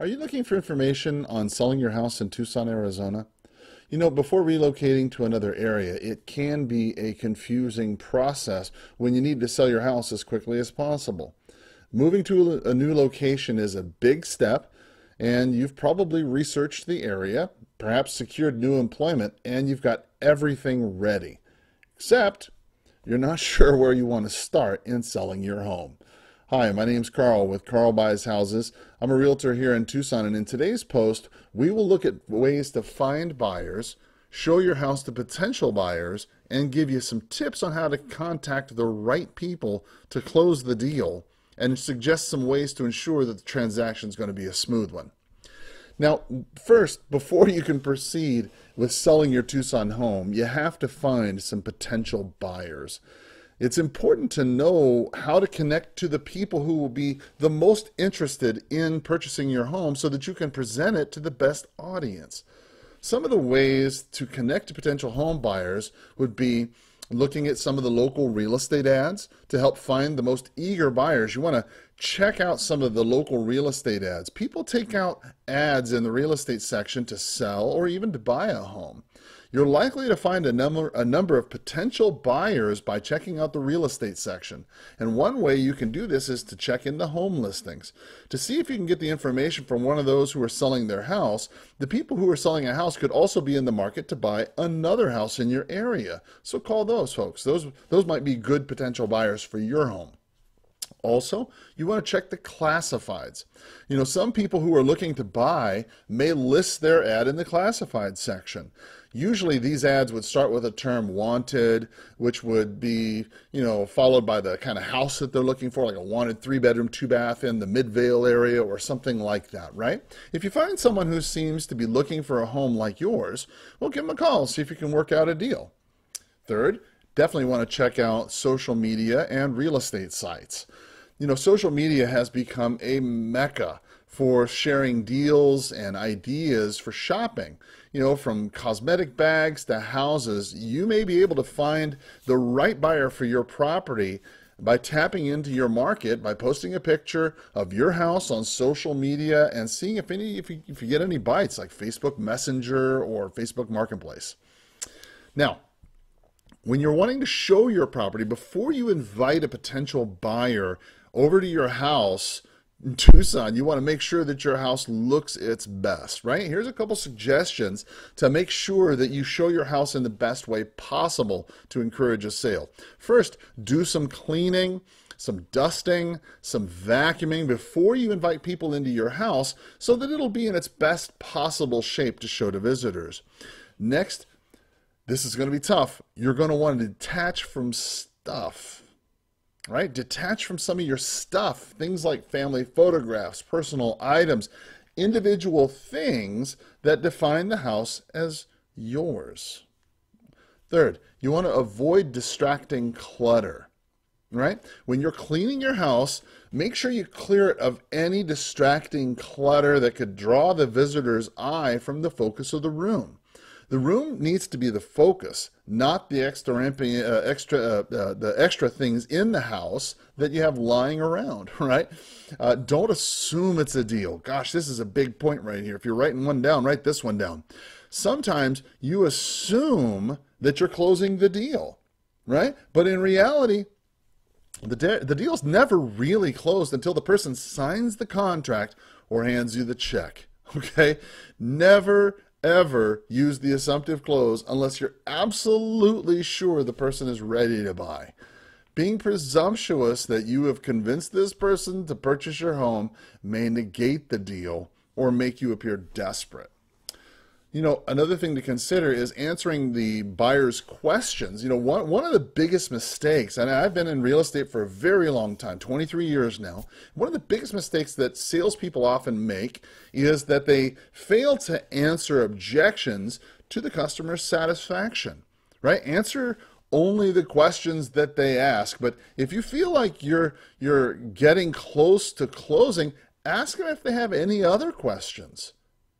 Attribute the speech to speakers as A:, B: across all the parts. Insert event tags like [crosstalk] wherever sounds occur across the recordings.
A: Are you looking for information on selling your house in Tucson, Arizona? You know, before relocating to another area, it can be a confusing process when you need to sell your house as quickly as possible. Moving to a new location is a big step, and you've probably researched the area, perhaps secured new employment, and you've got everything ready. Except you're not [laughs] sure where you want to start in selling your home. Hi, my name's Carl with Carl Buys Houses. I'm a realtor here in Tucson, and in today's post, we will look at ways to find buyers, show your house to potential buyers, and give you some tips on how to contact the right people to close the deal, and suggest some ways to ensure that the transaction is going to be a smooth one. Now, first, before you can proceed with selling your Tucson home, you have to find some potential buyers it's important to know how to connect to the people who will be the most interested in purchasing your home so that you can present it to the best audience. Some of the ways to connect to potential home buyers would be looking at some of the local real estate ads to help find the most eager buyers. You want to check out some of the local real estate ads. People take out ads in the real estate section to sell or even to buy a home. You're likely to find a number, a number of potential buyers by checking out the real estate section. And one way you can do this is to check in the home listings. To see if you can get the information from one of those who are selling their house, the people who are selling a house could also be in the market to buy another house in your area. So call those folks. Those, those might be good potential buyers for your home. Also, you want to check the classifieds. You know, some people who are looking to buy may list their ad in the classified section. Usually these ads would start with a term wanted, which would be, you know, followed by the kind of house that they're looking for, like a wanted three bedroom, two bath in the Midvale area or something like that, right? If you find someone who seems to be looking for a home like yours, well, give them a call, see if you can work out a deal. Third, definitely want to check out social media and real estate sites. You know, social media has become a mecca for sharing deals and ideas for shopping. You know, from cosmetic bags to houses, you may be able to find the right buyer for your property by tapping into your market by posting a picture of your house on social media and seeing if any if you, if you get any bites like Facebook Messenger or Facebook Marketplace. Now, when you're wanting to show your property before you invite a potential buyer over to your house in Tucson, you want to make sure that your house looks its best, right? Here's a couple suggestions to make sure that you show your house in the best way possible to encourage a sale. First, do some cleaning, some dusting, some vacuuming before you invite people into your house so that it'll be in its best possible shape to show to visitors. Next, this is going to be tough. You're going to want to detach from stuff right? Detach from some of your stuff, things like family photographs, personal items, individual things that define the house as yours. Third, you want to avoid distracting clutter, right? When you're cleaning your house, make sure you clear it of any distracting clutter that could draw the visitor's eye from the focus of the room. The room needs to be the focus, not the extra uh, extra uh, uh, the extra things in the house that you have lying around. [laughs] Right? Uh, don't assume it's a deal. Gosh, this is a big point right here. If you're writing one down, write this one down. Sometimes you assume that you're closing the deal, right? But in reality, the, de- the deal's never really closed until the person signs the contract or hands you the check. [laughs] Okay? Never ever use the assumptive close unless you're absolutely sure the person is ready to buy. Being presumptuous that you have convinced this person to purchase your home may negate the deal or make you appear desperate. You know, another thing to consider is answering the buyer's questions. You know, one, one of the biggest mistakes, and I've been in real estate for a very long time, 23 years now. One of the biggest mistakes that salespeople often make is that they fail to answer objections to the customer's satisfaction, right? Answer only the questions that they ask. But if you feel like you're you're getting close to closing, ask them if they have any other questions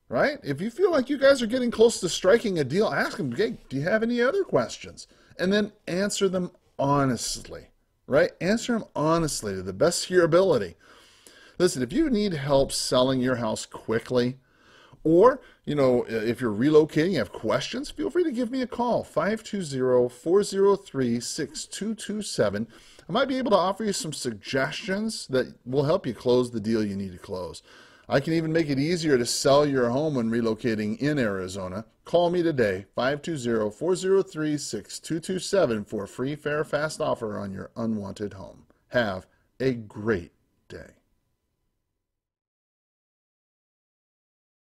A: right? If you feel like you guys are getting close to striking a deal, ask them, hey, do you have any other questions? And then answer them honestly, right? Answer them honestly to the best of your ability. Listen, if you need help selling your house quickly, or, you know, if you're relocating, you have questions, feel free to give me a call, 520-403-6227. I might be able to offer you some suggestions that will help you close the deal you need to close. I can even make it easier to sell your home when relocating in Arizona. Call me today, 520-403-6227 for a free, fair, fast offer on your unwanted home. Have a great day.